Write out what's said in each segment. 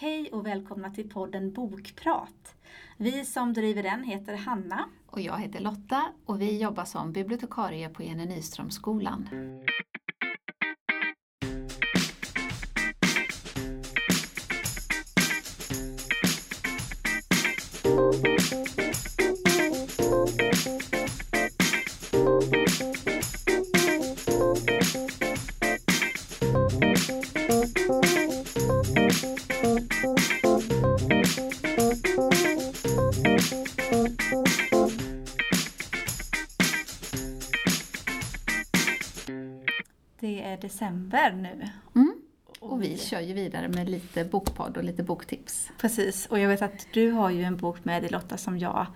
Hej och välkomna till podden Bokprat. Vi som driver den heter Hanna. Och jag heter Lotta och vi jobbar som bibliotekarie på Jenny Nyströmskolan. December nu. Mm. Och vi kör ju vidare med lite bokpodd och lite boktips. Precis, och jag vet att du har ju en bok med dig Lotta som jag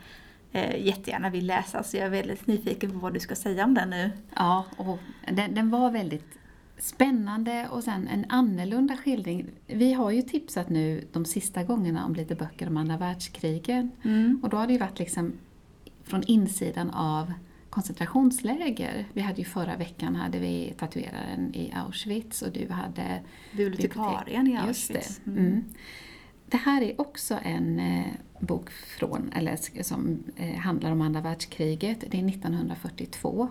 eh, jättegärna vill läsa så jag är väldigt nyfiken på vad du ska säga om den nu. Ja, och den, den var väldigt spännande och sen en annorlunda skildring. Vi har ju tipsat nu de sista gångerna om lite böcker om andra världskriget. Mm. Och då har det ju varit liksom från insidan av koncentrationsläger. Vi hade ju förra veckan hade vi tatueraren i Auschwitz och du hade Bibliotekarien i Auschwitz. det. Mm. det här är också en eh, bok från, eller, som eh, handlar om andra världskriget. Det är 1942.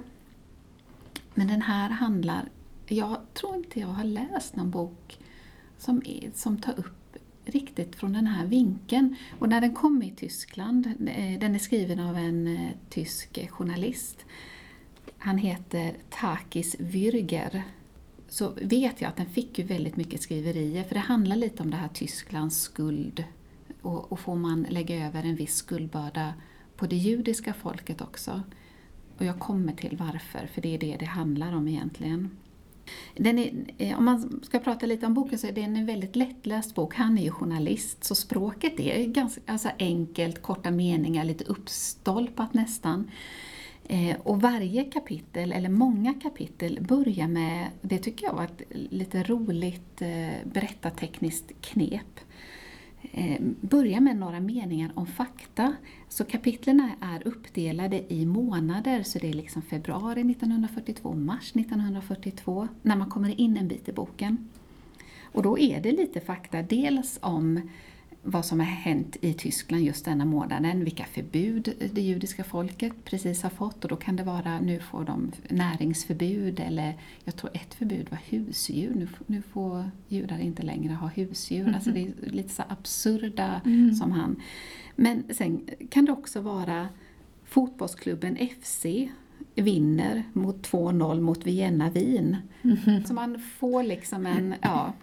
Men den här handlar, jag tror inte jag har läst någon bok som, är, som tar upp riktigt från den här vinkeln. Och när den kom i Tyskland, eh, den är skriven av en eh, tysk journalist. Han heter Takis Würger. Så vet jag att den fick ju väldigt mycket skriverier för det handlar lite om det här Tysklands skuld. Och, och får man lägga över en viss skuldbörda på det judiska folket också. Och jag kommer till varför, för det är det det handlar om egentligen. Den är, eh, om man ska prata lite om boken så är det en väldigt lättläst bok. Han är ju journalist, så språket är ganska alltså enkelt, korta meningar, lite uppstolpat nästan. Eh, och varje kapitel, eller många kapitel, börjar med, det tycker jag var ett lite roligt eh, berättartekniskt knep. Eh, börja med några meningar om fakta. Så kapitlen är uppdelade i månader, så det är liksom februari 1942, mars 1942, när man kommer in en bit i boken. Och då är det lite fakta, dels om vad som har hänt i Tyskland just denna månaden, vilka förbud det judiska folket precis har fått och då kan det vara, nu får de näringsförbud eller jag tror ett förbud var husdjur, nu, får- nu får judar inte längre ha husdjur. Alltså det är lite så absurda som han. Men sen kan det också vara fotbollsklubben FC vinner mot 2-0 mot Vienna Wien. Så man får liksom en, ja,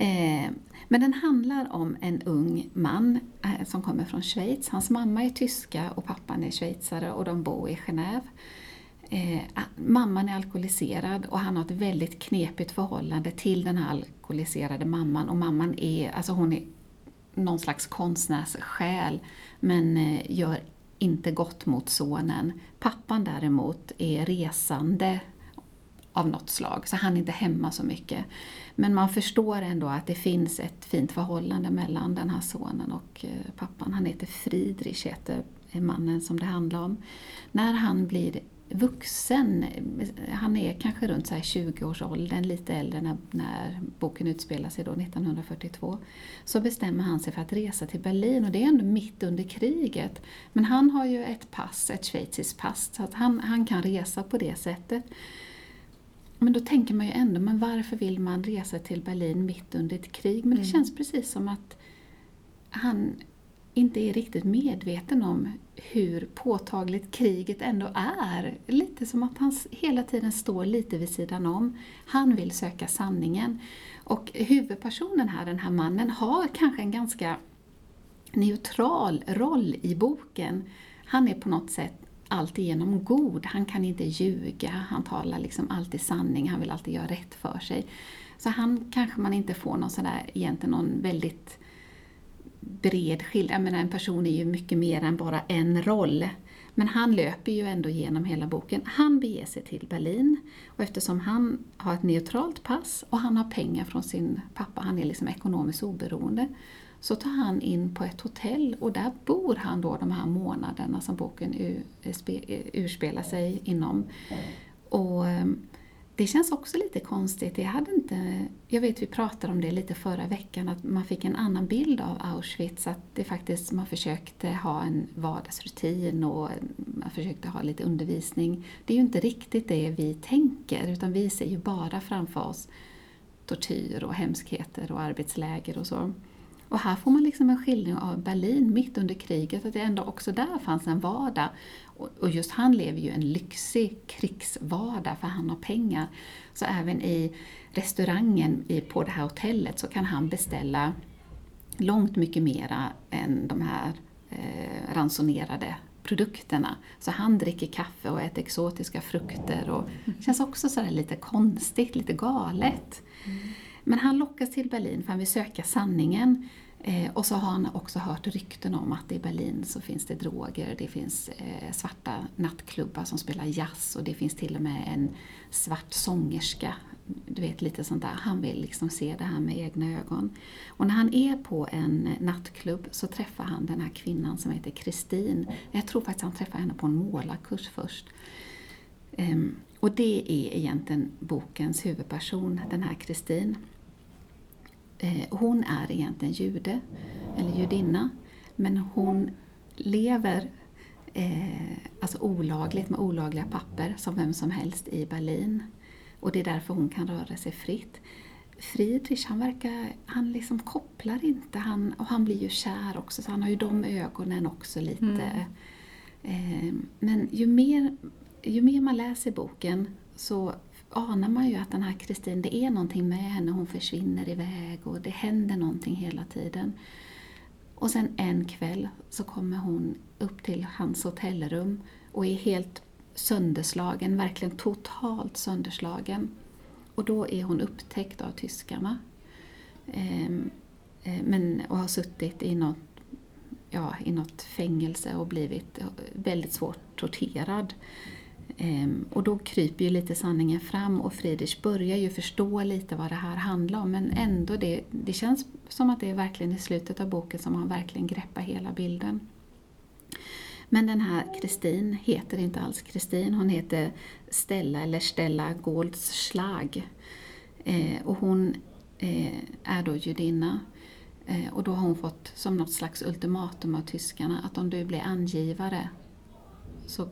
Eh, men den handlar om en ung man eh, som kommer från Schweiz. Hans mamma är tyska och pappan är schweizare och de bor i Genève. Eh, mamman är alkoholiserad och han har ett väldigt knepigt förhållande till den här alkoholiserade mamman. Och mamman är, alltså hon är någon slags konstnärssjäl men eh, gör inte gott mot sonen. Pappan däremot är resande av något slag, så han är inte hemma så mycket. Men man förstår ändå att det finns ett fint förhållande mellan den här sonen och eh, pappan. Han heter Friedrich, heter mannen som det handlar om. När han blir vuxen, eh, han är kanske runt 20-årsåldern, lite äldre när, när boken utspelar sig då 1942, så bestämmer han sig för att resa till Berlin och det är ändå mitt under kriget. Men han har ju ett pass, ett schweiziskt pass, så att han, han kan resa på det sättet. Men då tänker man ju ändå, men varför vill man resa till Berlin mitt under ett krig? Men det Mm. känns precis som att han inte är riktigt medveten om hur påtagligt kriget ändå är. Lite som att han hela tiden står lite vid sidan om. Han vill söka sanningen. Och huvudpersonen här, den här mannen, har kanske en ganska neutral roll i boken. Han är på något sätt alltigenom god. Han kan inte ljuga, han talar liksom alltid sanning, han vill alltid göra rätt för sig. Så han kanske man inte får någon sådär, egentligen någon väldigt bred skildring. Jag menar en person är ju mycket mer än bara en roll. Men han löper ju ändå genom hela boken. Han beger sig till Berlin och eftersom han har ett neutralt pass och han har pengar från sin pappa, han är liksom ekonomiskt oberoende, så tar han in på ett hotell och där bor han då de här månaderna som boken urspelar eh, eh, sig inom. Och ehm, det känns också lite konstigt. Jag, hade inte, jag vet vi pratade om det lite förra veckan, att man fick en annan bild av Auschwitz. Att det faktiskt, man försökte ha en vardagsrutin och eh, man försökte ha lite undervisning. Det är ju inte riktigt det vi tänker, utan vi ser ju bara framför oss tortyr och hemskheter och arbetsläger och så. Och här får man liksom en skildring av Berlin mitt under kriget, att det ändå också där fanns en vardag. Och just han lever ju en lyxig krigsvardag för han har pengar. Så även i restaurangen på det här hotellet så kan han beställa långt mycket mera än de här eh, ransonerade produkterna. Så han dricker kaffe och äter exotiska frukter och det känns också så lite konstigt, lite galet. Mm. Men han lockas till Berlin för han vill söka sanningen. Eh, och så har han också hört rykten om att i Berlin så finns det droger, det finns eh, svarta nattklubbar som spelar jazz och det finns till och med en svart sångerska. Du vet, lite sånt där. Han vill liksom se det här med egna ögon. Och när han är på en nattklubb så träffar han den här kvinnan som heter Kristin. Jag tror faktiskt han träffar henne på en målarkurs först. Ehm, och det är egentligen bokens huvudperson, den här Kristin. Eh, hon är egentligen jude, eller judinna, men hon lever eh, alltså olagligt med olagliga papper som vem som helst i Berlin. Och det är därför hon kan röra sig fritt. Friedrich, han verkar, han liksom kopplar inte, han, och han blir ju kär också, så han har ju de ögonen också lite. Mm. Eh, men ju mer, ju mer man läser boken så anar man ju att den här Kristin, det är någonting med henne, hon försvinner iväg och det händer någonting hela tiden. Och sen en kväll så kommer hon upp till hans hotellrum och är helt sönderslagen, verkligen totalt sönderslagen. Och då är hon upptäckt av tyskarna. Ehm, eh, men, och har suttit i något, ja, i något fängelse och blivit väldigt svårt torterad. Ehm, och då kryper ju lite sanningen fram och Friedrich börjar ju förstå lite vad det här handlar om men ändå, det, det känns som att det är verkligen i slutet av boken som han verkligen greppar hela bilden. Men den här Kristin heter inte alls Kristin, hon heter Stella eller Stella Goldschlag. Eh, och hon eh, är då judinna. Eh, och då har hon fått som något slags ultimatum av tyskarna att om du blir angivare så,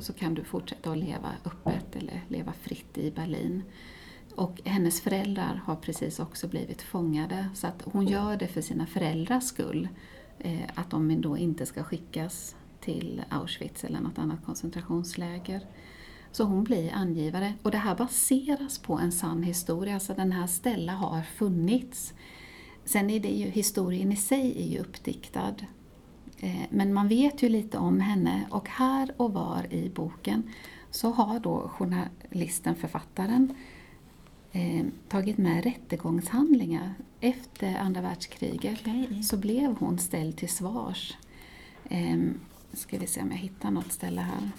så kan du fortsätta att leva öppet eller leva fritt i Berlin. Och hennes föräldrar har precis också blivit fångade så att hon gör det för sina föräldrars skull. Eh, att de då inte ska skickas till Auschwitz eller något annat koncentrationsläger. Så hon blir angivare. Och det här baseras på en sann historia, alltså den här Stella har funnits. Sen är det ju, historien i sig är ju uppdiktad. Eh, men man vet ju lite om henne och här och var i boken så har då journalisten, författaren, eh, tagit med rättegångshandlingar. Efter andra världskriget okay. så blev hon ställd till svars. Eh, ska vi se om jag hittar något ställe här.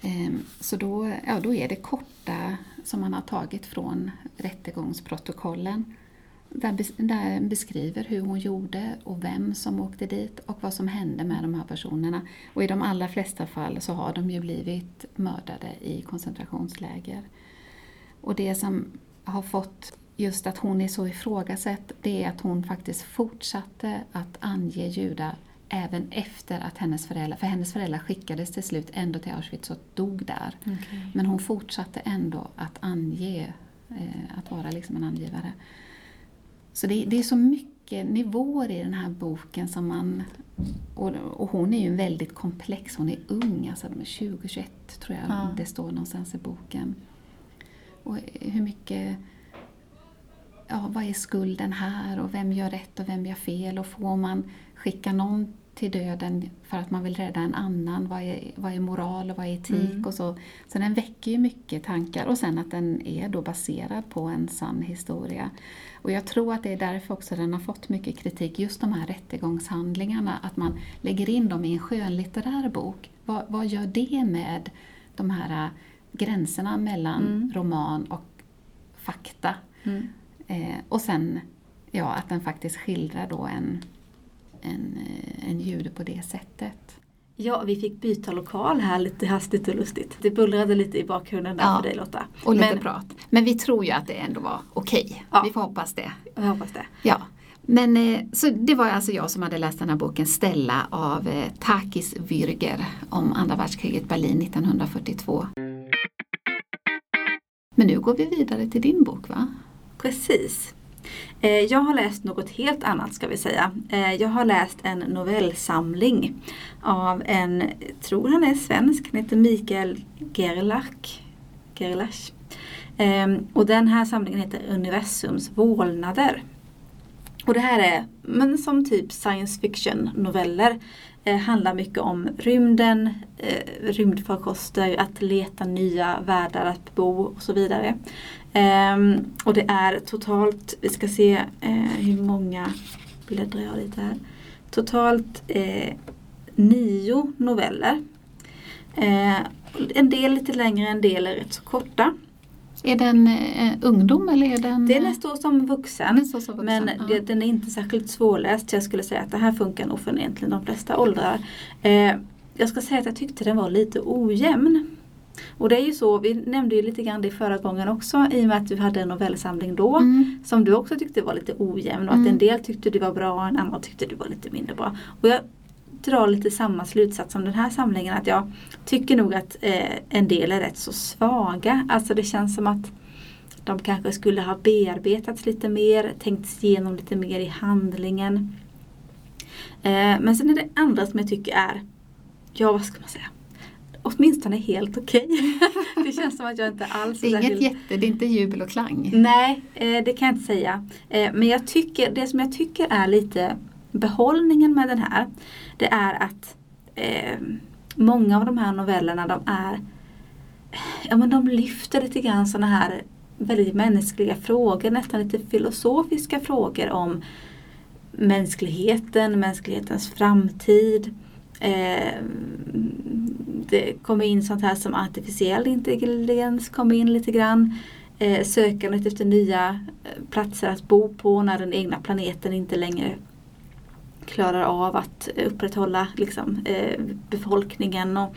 Eh, så då, ja, då är det korta som man har tagit från rättegångsprotokollen där, beskriver hur hon gjorde och vem som åkte dit och vad som hände med de här personerna. Och i de allra flesta fall så har de ju blivit mördade i koncentrationsläger. Och det som har fått just att hon är så ifrågasatt, det är att hon faktiskt fortsatte att ange judar även efter att hennes föräldrar, för hennes föräldrar skickades till slut ändå till Auschwitz och dog där. Okay. Men hon fortsatte ändå att ange, eh, att vara liksom en angivare. Så det, det, är så mycket nivåer i den här boken som man... Och, och hon är ju väldigt komplex, hon är ung, alltså 20-21 tror jag ja. det står någonstans i boken. Och hur mycket... Ja, vad är skulden här och vem gör rätt och vem gör fel och får man skicka någon till döden för att man vill rädda en annan. Vad är, vad är moral och vad är etik? Mm. och så. Så den väcker ju mycket tankar och sen att den är då baserad på en sann historia. Och jag tror att det är därför också den har fått mycket kritik, just de här rättegångshandlingarna, att man lägger in dem i en skönlitterär bok. Vad, vad gör det med de här gränserna mellan mm. roman och fakta? Mm. Eh, och sen ja, att den faktiskt skildrar då en en, eh, en jude på det sättet. Ja, vi fick byta lokal här lite hastigt och lustigt. Det bullrade lite i bakgrunden där Ja. för dig Lotta. Och lite Men prat. Men vi tror ju att det ändå var okej. Ja. Vi får hoppas det. jag hoppas det. Ja. Men eh, så det var alltså jag som hade läst den här boken Stella av eh, Takis Würger om andra världskriget Berlin 1942. Men nu går vi vidare till din bok va? Precis. Eh, jag har läst något helt annat ska vi säga. Eh, jag har läst en novellsamling av en, tror han är svensk, han heter Mikael Gerlach. Gerlach. Ehm, och den här samlingen heter Universums vålnader. Och det här är men som typ science fiction noveller. Eh, handlar mycket om rymden, eh, rymdfarkoster, att leta nya världar att bo och så vidare. Ehm, och det är totalt, vi ska se eh, hur många, bläddrar jag lite här. Totalt eh, nio noveller. Eh, en del lite längre, en del är rätt så korta. Är den eh, ungdom eller är den... Den är stor som vuxen. den står som vuxen? Men ja. det, den är inte särskilt svårläst. Jag skulle säga att det här funkar nog för egentligen de flesta åldrar. Eh, jag ska säga att jag tyckte den var lite ojämn. Och det är ju så, vi nämnde ju lite grann det förra gången också i och med att du hade en novellsamling då. Mm. Som du också tyckte var lite ojämn och Mm. att en del tyckte du var bra och en annan tyckte du var lite mindre bra. Och jag drar lite samma slutsats som den här samlingen att jag tycker nog att eh, en del är rätt så svaga. Alltså det känns som att de kanske skulle ha bearbetats lite mer, tänkts igenom lite mer i handlingen. Eh, men sen är det andra som jag tycker är, ja vad ska man säga, åtminstone helt okej. det känns som att jag inte alls Det är inget jätte, det är inte jubel och klang. Nej, eh, det kan jag inte säga. Eh, men jag tycker, det som jag tycker är lite behållningen med den här, det är att eh, många av de här novellerna de är, ja men de lyfter lite grann sådana här väldigt mänskliga frågor, nästan lite filosofiska frågor om mänskligheten, mänsklighetens framtid. Eh, det kommer in sånt här som artificiell intelligens, kommer in lite grann. Eh, sökandet efter nya eh, platser att bo på när den egna planeten inte längre klarar av att upprätthålla liksom, eh, befolkningen och,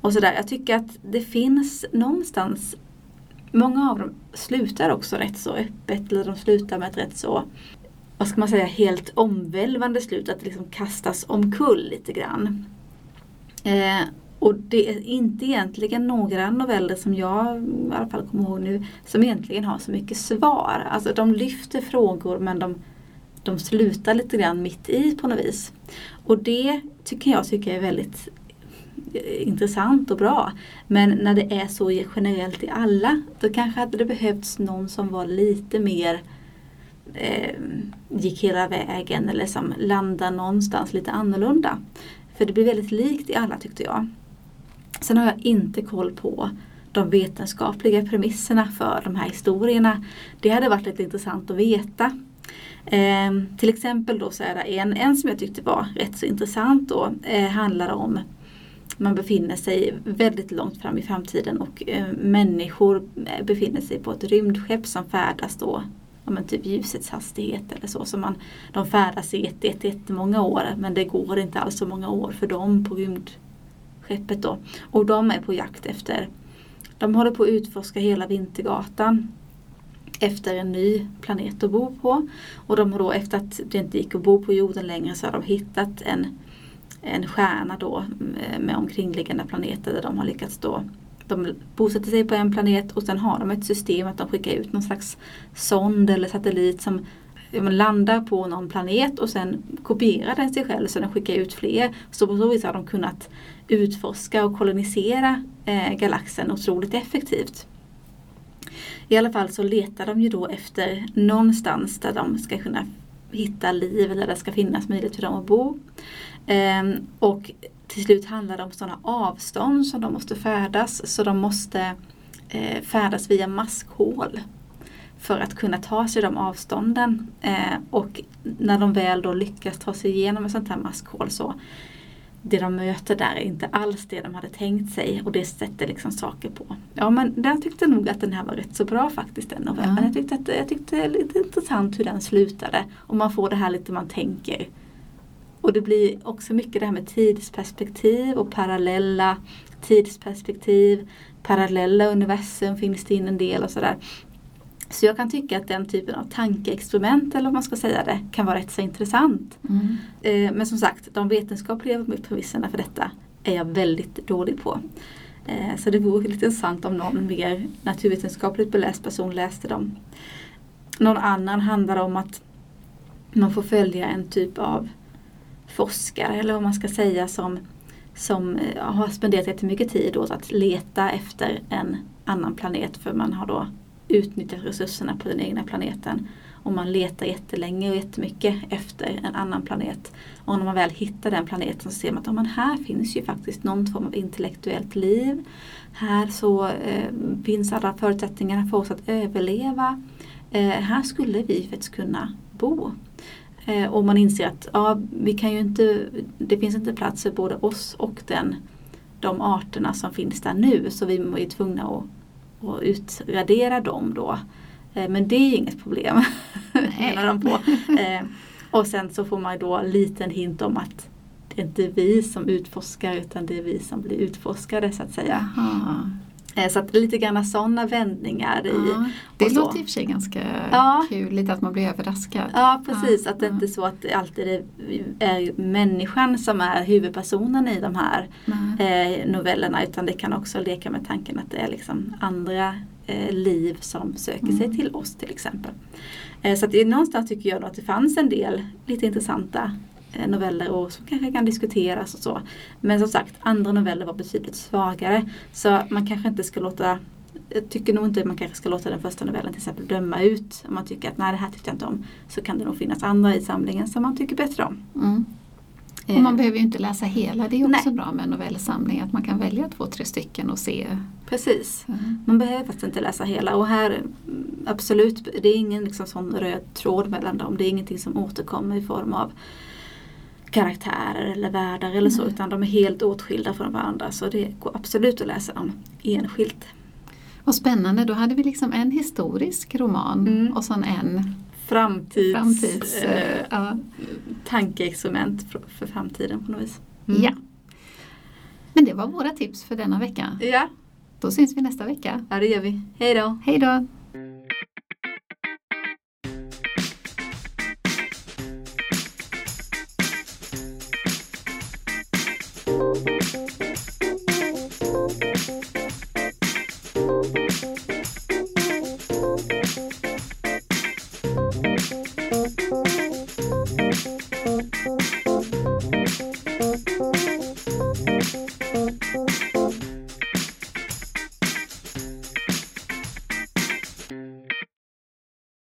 och sådär. Jag tycker att det finns någonstans Många av dem slutar också rätt så öppet eller de slutar med ett rätt så vad ska man säga, helt omvälvande slut. Att det liksom kastas omkull lite grann. Eh, och det är inte egentligen några noveller som jag i alla fall kommer ihåg nu som egentligen har så mycket svar. Alltså de lyfter frågor men de, de slutar lite grann mitt i på något vis. Och det tycker jag tycker är väldigt eh, intressant och bra. Men när det är så generellt i alla då kanske hade det behövts någon som var lite mer eh, gick hela vägen eller som landade någonstans lite annorlunda. För det blir väldigt likt i alla tyckte jag. Sen har jag inte koll på de vetenskapliga premisserna för de här historierna. Det hade varit lite intressant att veta. Eh, till exempel då så är det en, en som jag tyckte var rätt så intressant då. Eh, handlar om man befinner sig väldigt långt fram i framtiden och eh, människor eh, befinner sig på ett rymdskepp som färdas då ja, men typ ljusets hastighet eller så. så man, de färdas i ett, ett, jättemånga år men det går inte alls så många år för dem på rymdskeppet då. Och de är på jakt efter, de håller på att utforska hela Vintergatan efter en ny planet att bo på. Och de har då efter att det inte gick att bo på jorden längre så har de hittat en, en stjärna då eh, med omkringliggande planeter där de har lyckats då de bosätter sig på en planet och sen har de ett system att de skickar ut någon slags sond eller satellit som landar på någon planet och sen kopierar den sig själv så den skickar ut fler. Så på så vis har de kunnat utforska och kolonisera eh, galaxen otroligt effektivt. I alla fall så letar de ju då efter någonstans där de ska kunna hitta liv eller där det ska finnas möjlighet för dem att bo. Ehm, och till slut handlar det om sådana avstånd som de måste färdas så de måste eh, färdas via maskhål för att kunna ta sig de avstånden. Eh, och när de väl då lyckas ta sig igenom ett sånt här maskhål så det de möter där är inte alls det de hade tänkt sig och det sätter liksom saker på. Ja men jag tyckte nog att den här var rätt så bra faktiskt den novellen. Ja. Jag, tyckte att, jag tyckte det var lite intressant hur den slutade och man får det här lite man tänker och det blir också mycket det här med tidsperspektiv och parallella tidsperspektiv. Parallella universum finns det in en del och sådär. Så jag kan tycka att den typen av tankeexperiment eller vad man ska säga det kan vara rätt så intressant. Mm. Eh, men som sagt, de vetenskapliga premisserna för detta är jag väldigt dålig på. Eh, så det vore lite intressant om någon mer naturvetenskapligt beläst person läste dem. Någon annan handlar om att man får följa en typ av forskare eller vad man ska säga som, som eh, har spenderat jättemycket tid åt att leta efter en annan planet för man har då utnyttjat resurserna på den egna planeten. Och man letar jättelänge och jättemycket efter en annan planet. Och när man väl hittar den planeten så ser man att oh, men här finns ju faktiskt någon form av intellektuellt liv. Här så eh, finns alla förutsättningarna för oss att överleva. Eh, här skulle vi faktiskt kunna bo. Eh, och man inser att ja, vi kan ju inte, det finns inte plats för både oss och den, de arterna som finns där nu. Så vi är tvungna att, att utradera dem då. Eh, men det är inget problem, menar de på. Eh, och sen så får man då en liten hint om att det är inte vi som utforskar utan det är vi som blir utforskade så att säga. Aha. Eh, så att lite grann sådana vändningar i. Ja, det låter i och för sig ganska Ja. kul, lite att man blir överraskad. Ja precis, Ja, att det inte är så att det alltid är, människan som är huvudpersonen i de här eh, novellerna utan det kan också leka med tanken att det är liksom andra eh, liv som söker sig Mm. till oss till exempel. Eh, så att det någonstans tycker jag att det fanns en del lite intressanta noveller och som kanske kan diskuteras och så. Men som sagt, andra noveller var betydligt svagare. Så man kanske inte ska låta jag tycker nog inte man kanske ska låta den första novellen till exempel döma ut. Om man tycker att nej det här tyckte jag inte om. Så kan det nog finnas andra i samlingen som man tycker bättre om. Mm. Eh, Och man behöver ju inte läsa hela, det är också Nej. bra med en novellsamling att man kan välja två, tre stycken och se. Precis. Mm. Man behöver faktiskt inte läsa hela och här mm, absolut, det är ingen liksom sån röd tråd mellan dem. Det är ingenting som återkommer i form av karaktärer eller världar eller så Nej. utan de är helt åtskilda från varandra så det går absolut att läsa dem enskilt. Vad spännande, då hade vi liksom en historisk roman Mm. och sen en Framtids, framtids... eh, eh, ja. tankeexperiment för, för framtiden på något vis. Mm. ja. Men det var våra tips för denna vecka. Ja, Då syns vi nästa vecka. ja det gör vi. Hej då! Hej då!